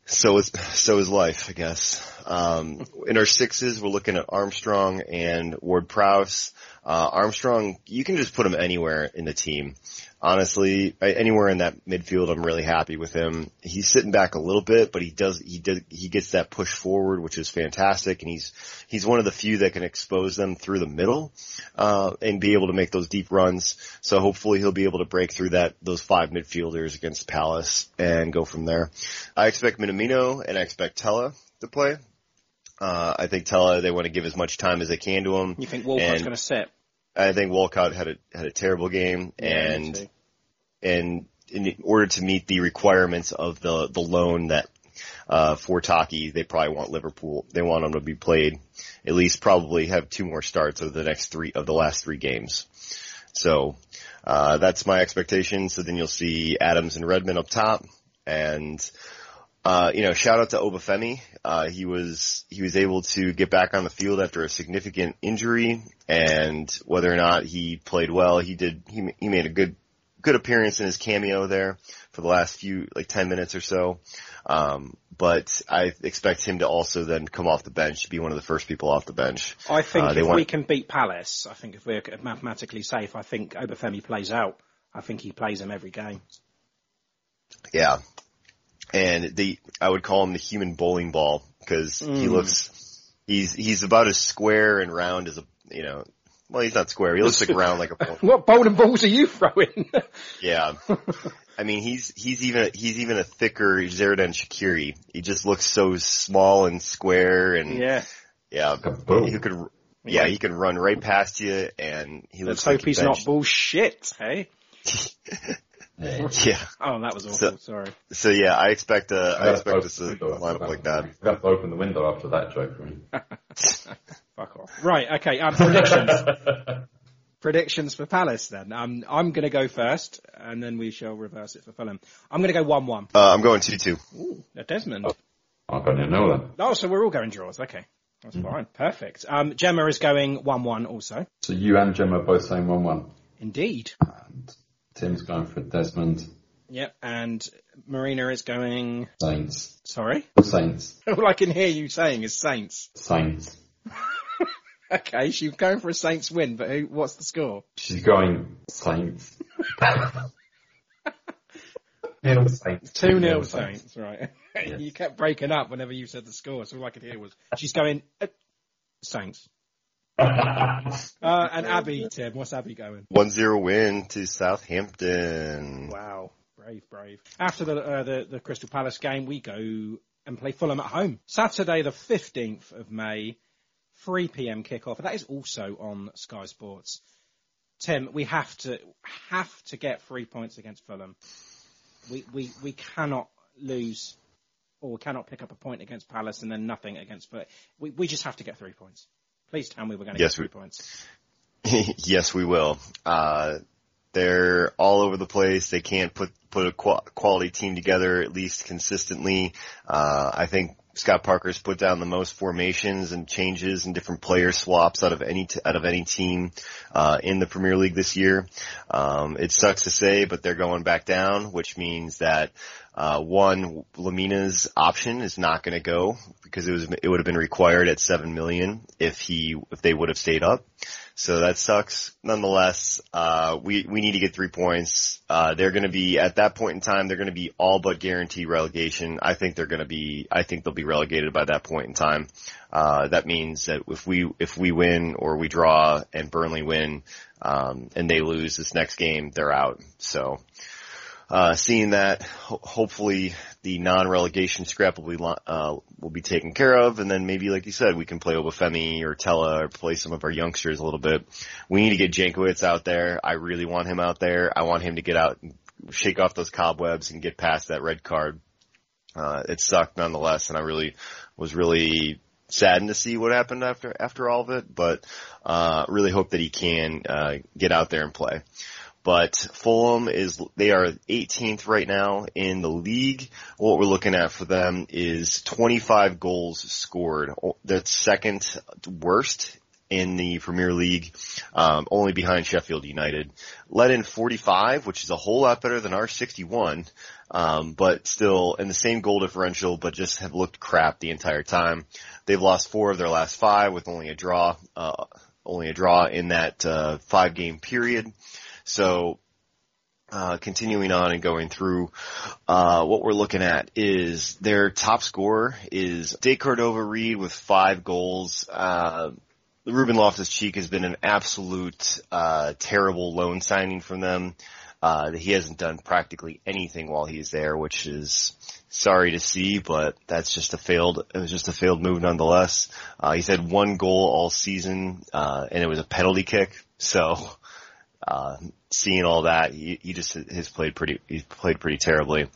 so is, so is life, I guess. Um, in our sixes, we're looking at Armstrong and Ward Prowse. Uh, Armstrong, you can just put him anywhere in the team. Honestly, anywhere in that midfield, I'm really happy with him. He's sitting back a little bit, but he does, he did, he gets that push forward, which is fantastic. And he's, he's one of the few that can expose them through the middle, uh, and be able to make those deep runs. So hopefully he'll be able to break through that, those five midfielders against Palace and go from there. I expect Minamino and I expect Tella to play. Uh, I think Tella, they want to give as much time as they can to him. You think Walcott's going to sit? I think Walcott had a had a terrible game, Yeah, and and in order to meet the requirements of the the loan that uh, for Taki, they probably want Liverpool. They want him to be played at least probably have two more starts of the next three of the last three games. So uh, that's my expectation. So then you'll see Adams and Redmond up top, and uh, you know, shout out to Obafemi. Uh, he was, he was able to get back on the field after a significant injury and whether or not he played well, he did, he, he made a good, good appearance in his cameo there for the last few, like 10 minutes or so. Um, but I expect him to also then come off the bench, be one of the first people off the bench. I think Uh, if want- we can beat Palace, I think if we're mathematically safe, I think Obafemi plays out. I think he plays him every game. Yeah. And the, I would call him the human bowling ball because he Mm. looks, he's, he's about as square and round as a, you know, well, he's not square. He looks like round like a *laughs* ball. What bowling balls are you throwing? *laughs* Yeah. I mean, he's, he's even, he's even a thicker Xherdan Shaqiri. He just looks so small and square and, yeah. yeah, boom. he could, yeah, he can run right past you and he Let's looks hope like he's not bullshit, hey? *laughs* Yeah. Oh, that was awful. So- Sorry. So yeah, I expect, uh, I expect open us to window after line up like that. I have to open the window after that joke for. *laughs* *laughs* Fuck off. Right. Okay. Um, predictions. *laughs* predictions for Palace then. Um, I'm going to go first, and then we shall reverse it for Fulham. I'm going to go one-one. Uh, I'm going 2-2. Ooh, a Desmond. I don't know then. Oh, so we're all going draws. Okay. That's fine. Perfect. Um, Gemma is going 1-1 also. So you and Gemma are both saying 1-1. Indeed. And Tim's going for Desmond Yep. And Marina is going. Saints. Sorry. Saints. *laughs* All I can hear you saying is Saints. Saints. *laughs* Okay, she's going for a Saints win, but who, what's the score? She's going Saints. *laughs* Nil Saints. 2 nil Saints, right. you kept breaking up whenever you said the score, so all I could hear was she's going uh, Saints. *laughs* Uh, and Abby, Tim, what's Abby going? 1-0 win to Southampton. Wow, brave, brave. After the, uh, the the Crystal Palace game, we go and play Fulham at home. Saturday, the fifteenth of May, three p.m. kickoff. That is also on Sky Sports. Tim, we have to have to get three points against Fulham. We we we cannot lose, or we cannot pick up a point against Palace and then nothing against Fulham. We we just have to get three points. Please tell me we're going to Yes, get we- three points. *laughs* yes, we will. Uh, they're all over the place. They can't put put a qu- quality team together at least consistently. Uh, I think Scott Parker's put down the most formations and changes and different player swaps out of any t- out of any team uh, in the Premier League this year. Um, it sucks to say, but they're going back down, which means that uh, one Lemina's option is not going to go because it was it would have been required at seven million if he if they would have stayed up. So that sucks. Nonetheless, uh, we, we need to get three points. Uh, they're going to be, at that point in time, they're going to be all but guaranteed relegation. I think they're going to be, I think they'll be relegated by that point in time. Uh, that means that if we, if we win or we draw and Burnley win, um, and they lose this next game, they're out. So, uh, seeing that, ho- hopefully the non-relegation scrap will be, uh, will be taken care of, and then maybe, like you said, we can play Obafemi or Tella or play some of our youngsters a little bit. We need to get Jankewitz out there. I really want him out there. I want him to get out, and shake off those cobwebs and get past that red card. Uh, it sucked nonetheless, and I really was really saddened to see what happened after after all of it. But uh, really hope that he can uh, get out there and play. But Fulham is they are 18th right now in the league. What we're looking at for them is 25 goals scored. That's second worst in the Premier League, um, only behind Sheffield United. Let in 45, which is a whole lot better than our 61, um, but still in the same goal differential, but just have looked crap the entire time. They've lost four of their last five with only a draw, uh, only a draw in that uh, five game period. So uh, continuing on and going through, uh, what we're looking at is their top scorer is De Cordova-Reid with five goals. Uh, Ruben Loftus-Cheek has been an absolute, uh, terrible loan signing from them. Uh, he hasn't done practically anything while he's there, which is sorry to see, but that's just a failed, it was just a failed move nonetheless. Uh, he's had one goal all season, uh, and it was a penalty kick. So, uh, seeing all that, he, he, just has played pretty, he's played pretty terribly.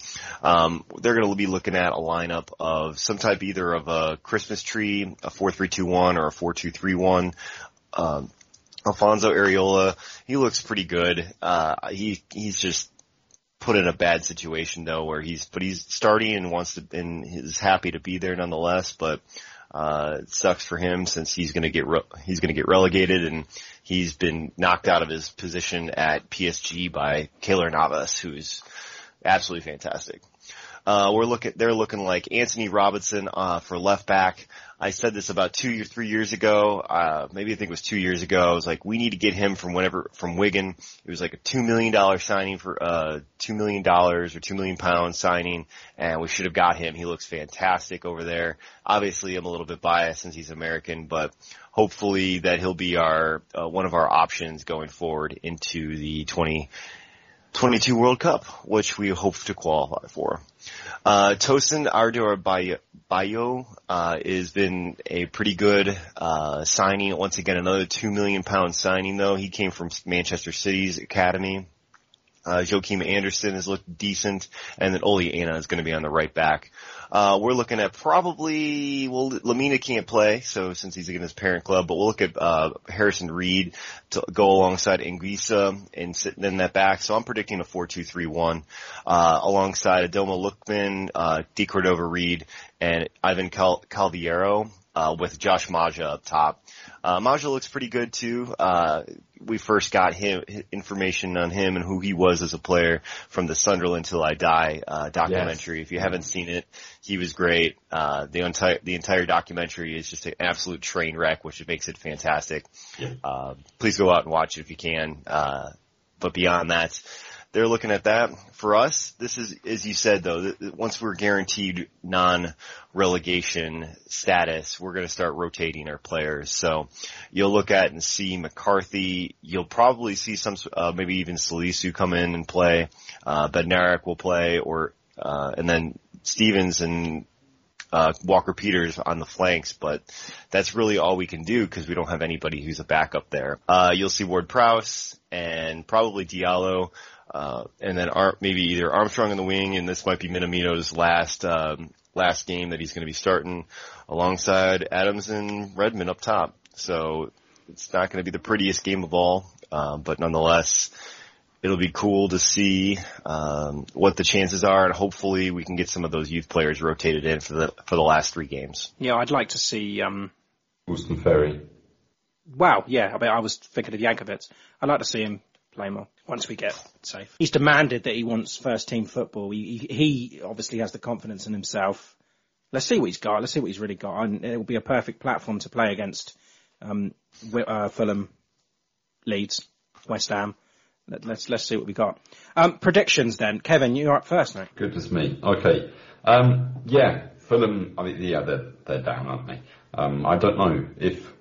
Um, they're going to be looking at a lineup of some type either of a Christmas tree, a 4-3-2-1 or a 4-2-3-1. Um, Alfonso Areola, he looks pretty good. Uh, he, he's just put in a bad situation though where he's, but he's starting and wants to, and is happy to be there nonetheless, but, uh, it sucks for him since he's going to get re- he's going to get relegated, and he's been knocked out of his position at PSG by Keylor Navas, who's absolutely fantastic. Uh, we're looking, they're looking like Antonee Robinson, uh, for left back. I said this about two or three years ago, uh, maybe I think it was two years ago. I was like, we need to get him from whenever, from Wigan. It was like a two million dollar signing for, uh, two million dollars or two million pounds signing, and we should have got him. He looks fantastic over there. Obviously, I'm a little bit biased since he's American, but hopefully that he'll be our, uh, one of our options going forward into the 2022 World Cup, which we hope to qualify for. Uh, Tosin Adarabioyo, uh, has been a pretty good, uh, signing. Once again, another two million pound signing though. He came from Manchester City's academy. Uh, Joachim Andersen has looked decent, and then Ola Aina is going to be on the right back. Uh, we're looking at probably, well, Lemina can't play, so since he's against his parent club, but we'll look at, uh, Harrison Reed to go alongside Anguissa and sit in that back. So I'm predicting a 4-2-3-1, uh, alongside Ademola Lookman, uh, De Cordova-Reid, and Ivan Cal- Cavaleiro, uh, with Josh Maja up top. Uh, Maja looks pretty good too. Uh, we first got him information on him and who he was as a player from the Sunderland Till I Die uh, documentary. Yes. If you haven't seen it, he was great. Uh, the entire the entire documentary is just an absolute train wreck, which makes it fantastic. Yeah. Uh, please go out and watch it if you can. Uh, but beyond that, they're looking at that. For us, this is, as you said though, once we're guaranteed non-relegation status, we're going to start rotating our players. So you'll look at and see McCarthy. You'll probably see some, uh, maybe even Salisu come in and play. Uh, Bednarek will play or, uh, and then Stevens and uh, Walker Peters on the flanks, but that's really all we can do because we don't have anybody who's a backup there. Uh, you'll see Ward Prowse and probably Diallo. Uh, and then Ar- maybe either Armstrong in the wing, and this might be Minamino's last um, last game that he's going to be starting alongside Adams and Redmond up top. So it's not going to be the prettiest game of all, uh, but nonetheless, it'll be cool to see um, what the chances are, and hopefully we can get some of those youth players rotated in for the for the last three games. Yeah, I'd like to see. Um... Austin Ferry. Wow, yeah, I mean, I was thinking of Jankewitz. I'd like to see him play once we get safe. He's demanded that he wants first team football. He, he obviously has the confidence in himself. Let's see what he's got. Let's see what he's really got. And it will be a perfect platform to play against um, uh, Fulham, Leeds, West Ham. Let, us let's, let's see what we got. Um, predictions then, Kevin. You're up first now. Goodness me. Okay. Um, yeah, Fulham. I mean, yeah, they're they're down, aren't they? Um, I don't know if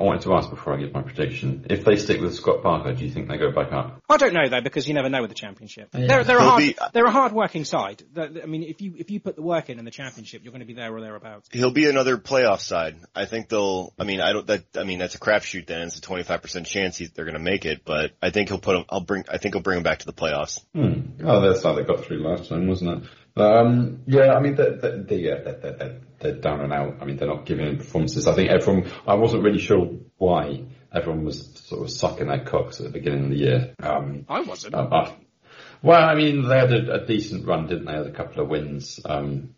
I wanted to ask before I give my prediction. If they stick with Scott Parker, do you think they go back up? I don't know though because you never know with the championship. Yeah. They're, they're a hard, be- they're a hard working side. They're- I mean, if you if you put the work in in the championship, you're going to be there or thereabouts. He'll be another playoff side. I think they'll. I mean, I don't. That. I mean, that's a crapshoot. Then it's a twenty five percent chance he's, they're going to make it. But I think he'll put him. I'll bring. I think he'll bring him back to the playoffs. Hmm. Oh, that's how they got through last time, wasn't it? Um, yeah, I mean, they're, they're, they're, yeah, they're, they're, they're, down and out. I mean, they're not giving in performances. I think everyone, I wasn't really sure why everyone was sort of sucking their cocks at the beginning of the year. Um, I wasn't. uh, uh, well, I mean, they had a, a decent run, didn't they? Had a couple of wins, um,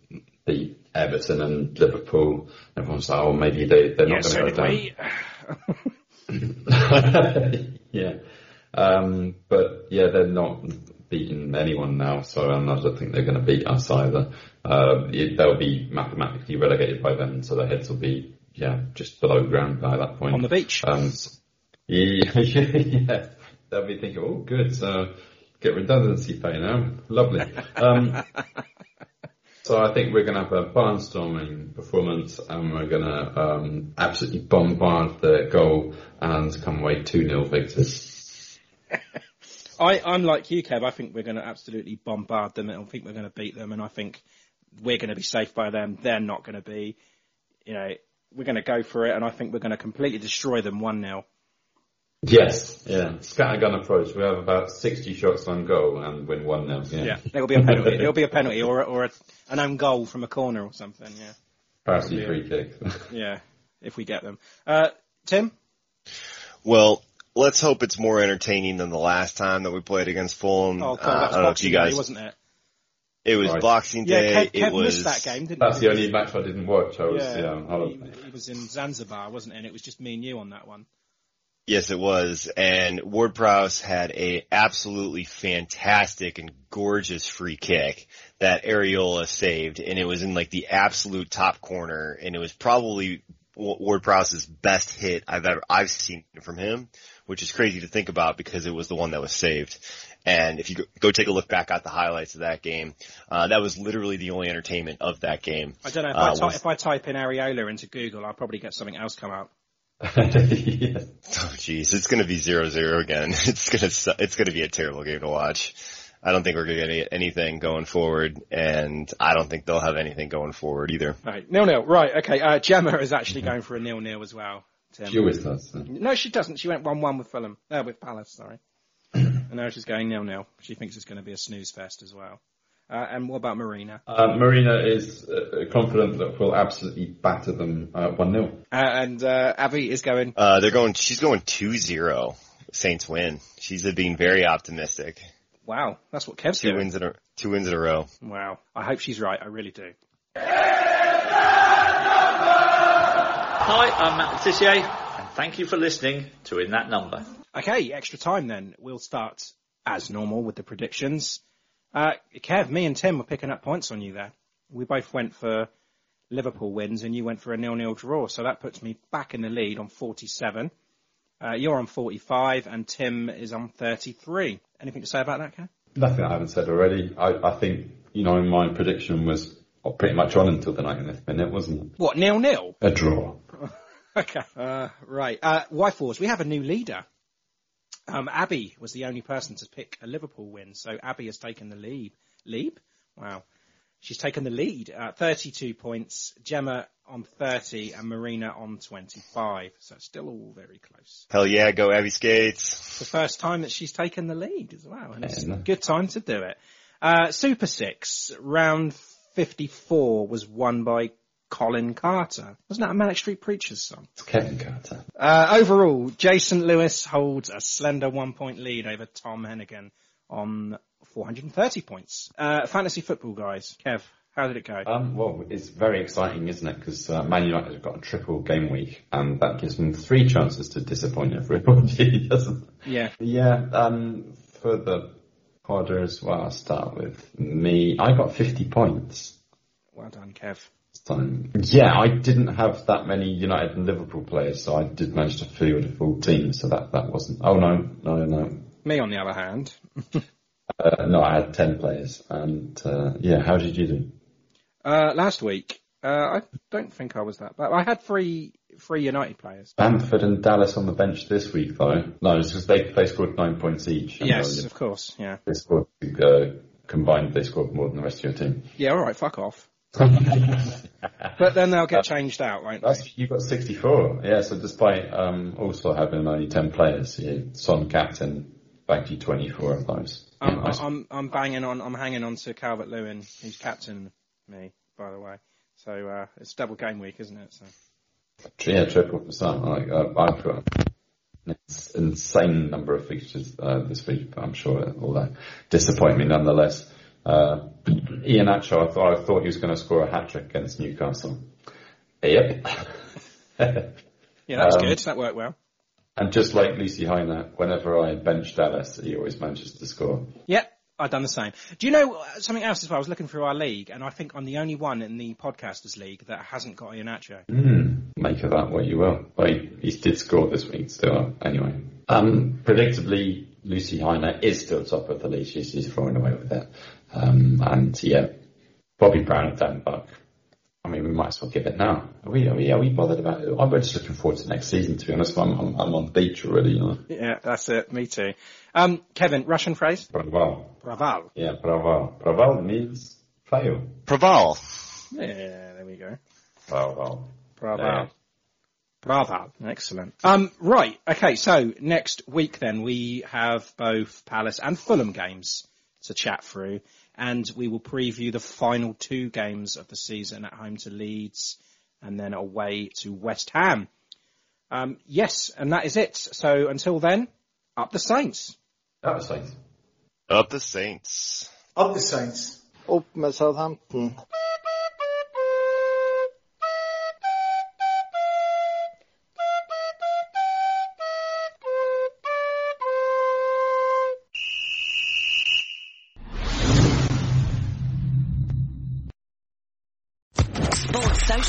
beat Everton and Liverpool. Everyone's like, oh, maybe they, they're yeah, not so going to did go down. *laughs* yeah. Um, but yeah, they're not beating anyone now, so I don't think they're going to beat us either. Uh, it, they'll be mathematically relegated by then, so their heads will be yeah just below ground by that point On the beach. Um, yeah, *laughs* yeah, they'll be thinking, oh, good, so get redundancy pay now, lovely. Um, *laughs* so I think we're going to have a barnstorming performance, and we're going to um, absolutely bombard the goal and come away two 0 victors. *laughs* I, I'm like you, Kev. I think we're going to absolutely bombard them, and I think we're going to beat them, and I think we're going to be safe by them. They're not going to be. You know, we're going to go for it, and I think we're going to completely destroy them one 0 Yes, yeah, scattergun approach. We have about sixty shots on goal and win one 0 Yeah, Yeah, there'll be a penalty. There'll be a penalty or or a, an own goal from a corner or something. Yeah, Parsley Yeah. free kick. *laughs* yeah, if we get them. Uh, Tim, Well, let's hope it's more entertaining than the last time that we played against Fulham. oh god, Uh, that I was don't know if Boxing you guys. Day, wasn't it? It was Right. Boxing Yeah, Day. Kev, it was. missed that game, didn't That's he? the only match I didn't watch. I was Yeah, yeah, on holiday. he, he was in Zanzibar, wasn't it? And it was just me and you on that one. Yes, it was. And Ward Prowse had a absolutely fantastic and gorgeous free kick that Areola saved, and it was in like the absolute top corner, and it was probably Ward Prowse's best hit I've ever I've seen from him, which is crazy to think about because it was the one that was saved. And if you go, go take a look back at the highlights of that game, uh, that was literally the only entertainment of that game. I don't know if, Uh, I, ty- was- if I type in Areola into Google, I'll probably get something else come up. *laughs* yeah. Oh jeez, it's gonna be zero zero again. *laughs* It's gonna su- it's gonna be a terrible game to watch. I don't think we're gonna get anything going forward, and I don't think they'll have anything going forward either. Right, nil nil. Right, okay. Uh, Gemma is actually going for a nil nil as well. Tim. She always does. No, she doesn't. She went one one with Fulham. Uh, with Palace, sorry. *clears throat* and now she's going nil nil. She thinks it's going to be a snooze fest as well. Uh, and what about Marina? Uh, Marina is uh, confident that we'll absolutely batter them uh, one 0 Uh, and uh, Abby is going. Uh, they're going. She's going 2-0. Saints win. She's being very optimistic. Wow, that's what Kev's Two doing. wins in a two wins in a row. Wow, I hope she's right. I really do. Hi, I'm Matt Le Tissier, and thank you for listening to In That Number. Okay, extra time then. We'll start as normal with the predictions. Uh, Kev, me and Tim were picking up points on you there. We both went for Liverpool wins and you went for a nil-nil draw. So that puts me back in the lead on 47. Uh, you're on 45 and Tim is on 33. Anything to say about that, Kev? Nothing I haven't said already. I, I think you know my prediction was pretty much on until the 90th minute, wasn't it? What, nil-nil? A draw. *laughs* Okay. Uh, right. Uh, Y-Force, we have a new leader. Um, Abby was the only person to pick a Liverpool win, so Abby has taken the lead. Lead? Wow. She's taken the lead. Uh, 32 points, Gemma on 30 and Marina on 25. So it's still all very close. Hell yeah, go Abby Skates. It's the first time that she's taken the lead as well, and it's a good time to do it. Uh, Super Six, round 54 was won by Colin Carter. Wasn't that a Manic Street Preachers song? It's Kevin Carter. Uh, overall, Jason Lewis holds a slender one point lead over Tom Hennigan on 430 points. Uh, fantasy football guys. Kev, how did it go? Um, well, it's very exciting, isn't it? Because uh, Man United have got a triple game week, and that gives them three chances to disappoint everybody, *laughs* doesn't it? yeah. Yeah, um, for the Podders, well, I'll start with me. I got 50 points Well done, Kev. time. Yeah, I didn't have that many United and Liverpool players, so I did manage to field a full team, so that, that wasn't, oh no, no, no. Me, on the other hand, *laughs* Uh, no, I had 10 players, and, uh, yeah, how did you do? uh, last week, uh, I don't think I was that bad. I had three three United players. Bamford and Dallas on the bench this week, though. No, it's just they they scored nine points each. Yes, they- of course. Yeah. They scored uh, combined. They scored more than the rest of your team. Yeah. All right. Fuck off. *laughs* But then they'll get changed out, won't they? You got 64. Yeah, so despite um, also having only 10 players, you, Son captain, bagged you 24 of those. I'm, I'm I'm banging on. I'm hanging on to Calvert Lewin, who's captain me, by the way. So uh, it's double game week, isn't it? So Yeah, triple for some. Like, uh, I've got an insane number of fixtures uh, this week, but I'm sure it will uh, disappoint me nonetheless. Uh, Iheanacho, I thought, I thought he was going to score a hat trick against Newcastle. Yep. *laughs* yeah, that's Um, good. That worked well. And just like Lucy Heiner, whenever I bench Dallas, he always manages to score. Yep, I've done the same. Do you know something else as well? I was looking through our league, and I think I'm the only one in the podcasters league that hasn't got Iheanacho. Mm, make of that what you will. But he, he did score this week still, anyway. Um, predictably, Lucy Heiner is still top of the league. She's, she's throwing away with it. Um, and yeah, Bobby Brown and Dan Buck. I mean, we might as well give it now. Are we, are we, are we bothered about it? I'm just looking forward to next season, to be honest. I'm, I'm, I'm on the beach already, you know. Yeah, that's it. Me too. Um, Kevin, Russian phrase? Praval. Praval. Yeah, Praval. Praval means fail. Praval. Yeah, there we go. Praval. Bravo. Yeah. Bravo. Excellent. Um, right. Okay. So next week then we have both Palace and Fulham games to chat through and we will preview the final two games of the season at home to Leeds and then away to West Ham. Um, yes, and that is it. So until then, up the Saints. Up the Saints. Up the Saints. Up the Saints. Up med Southampton.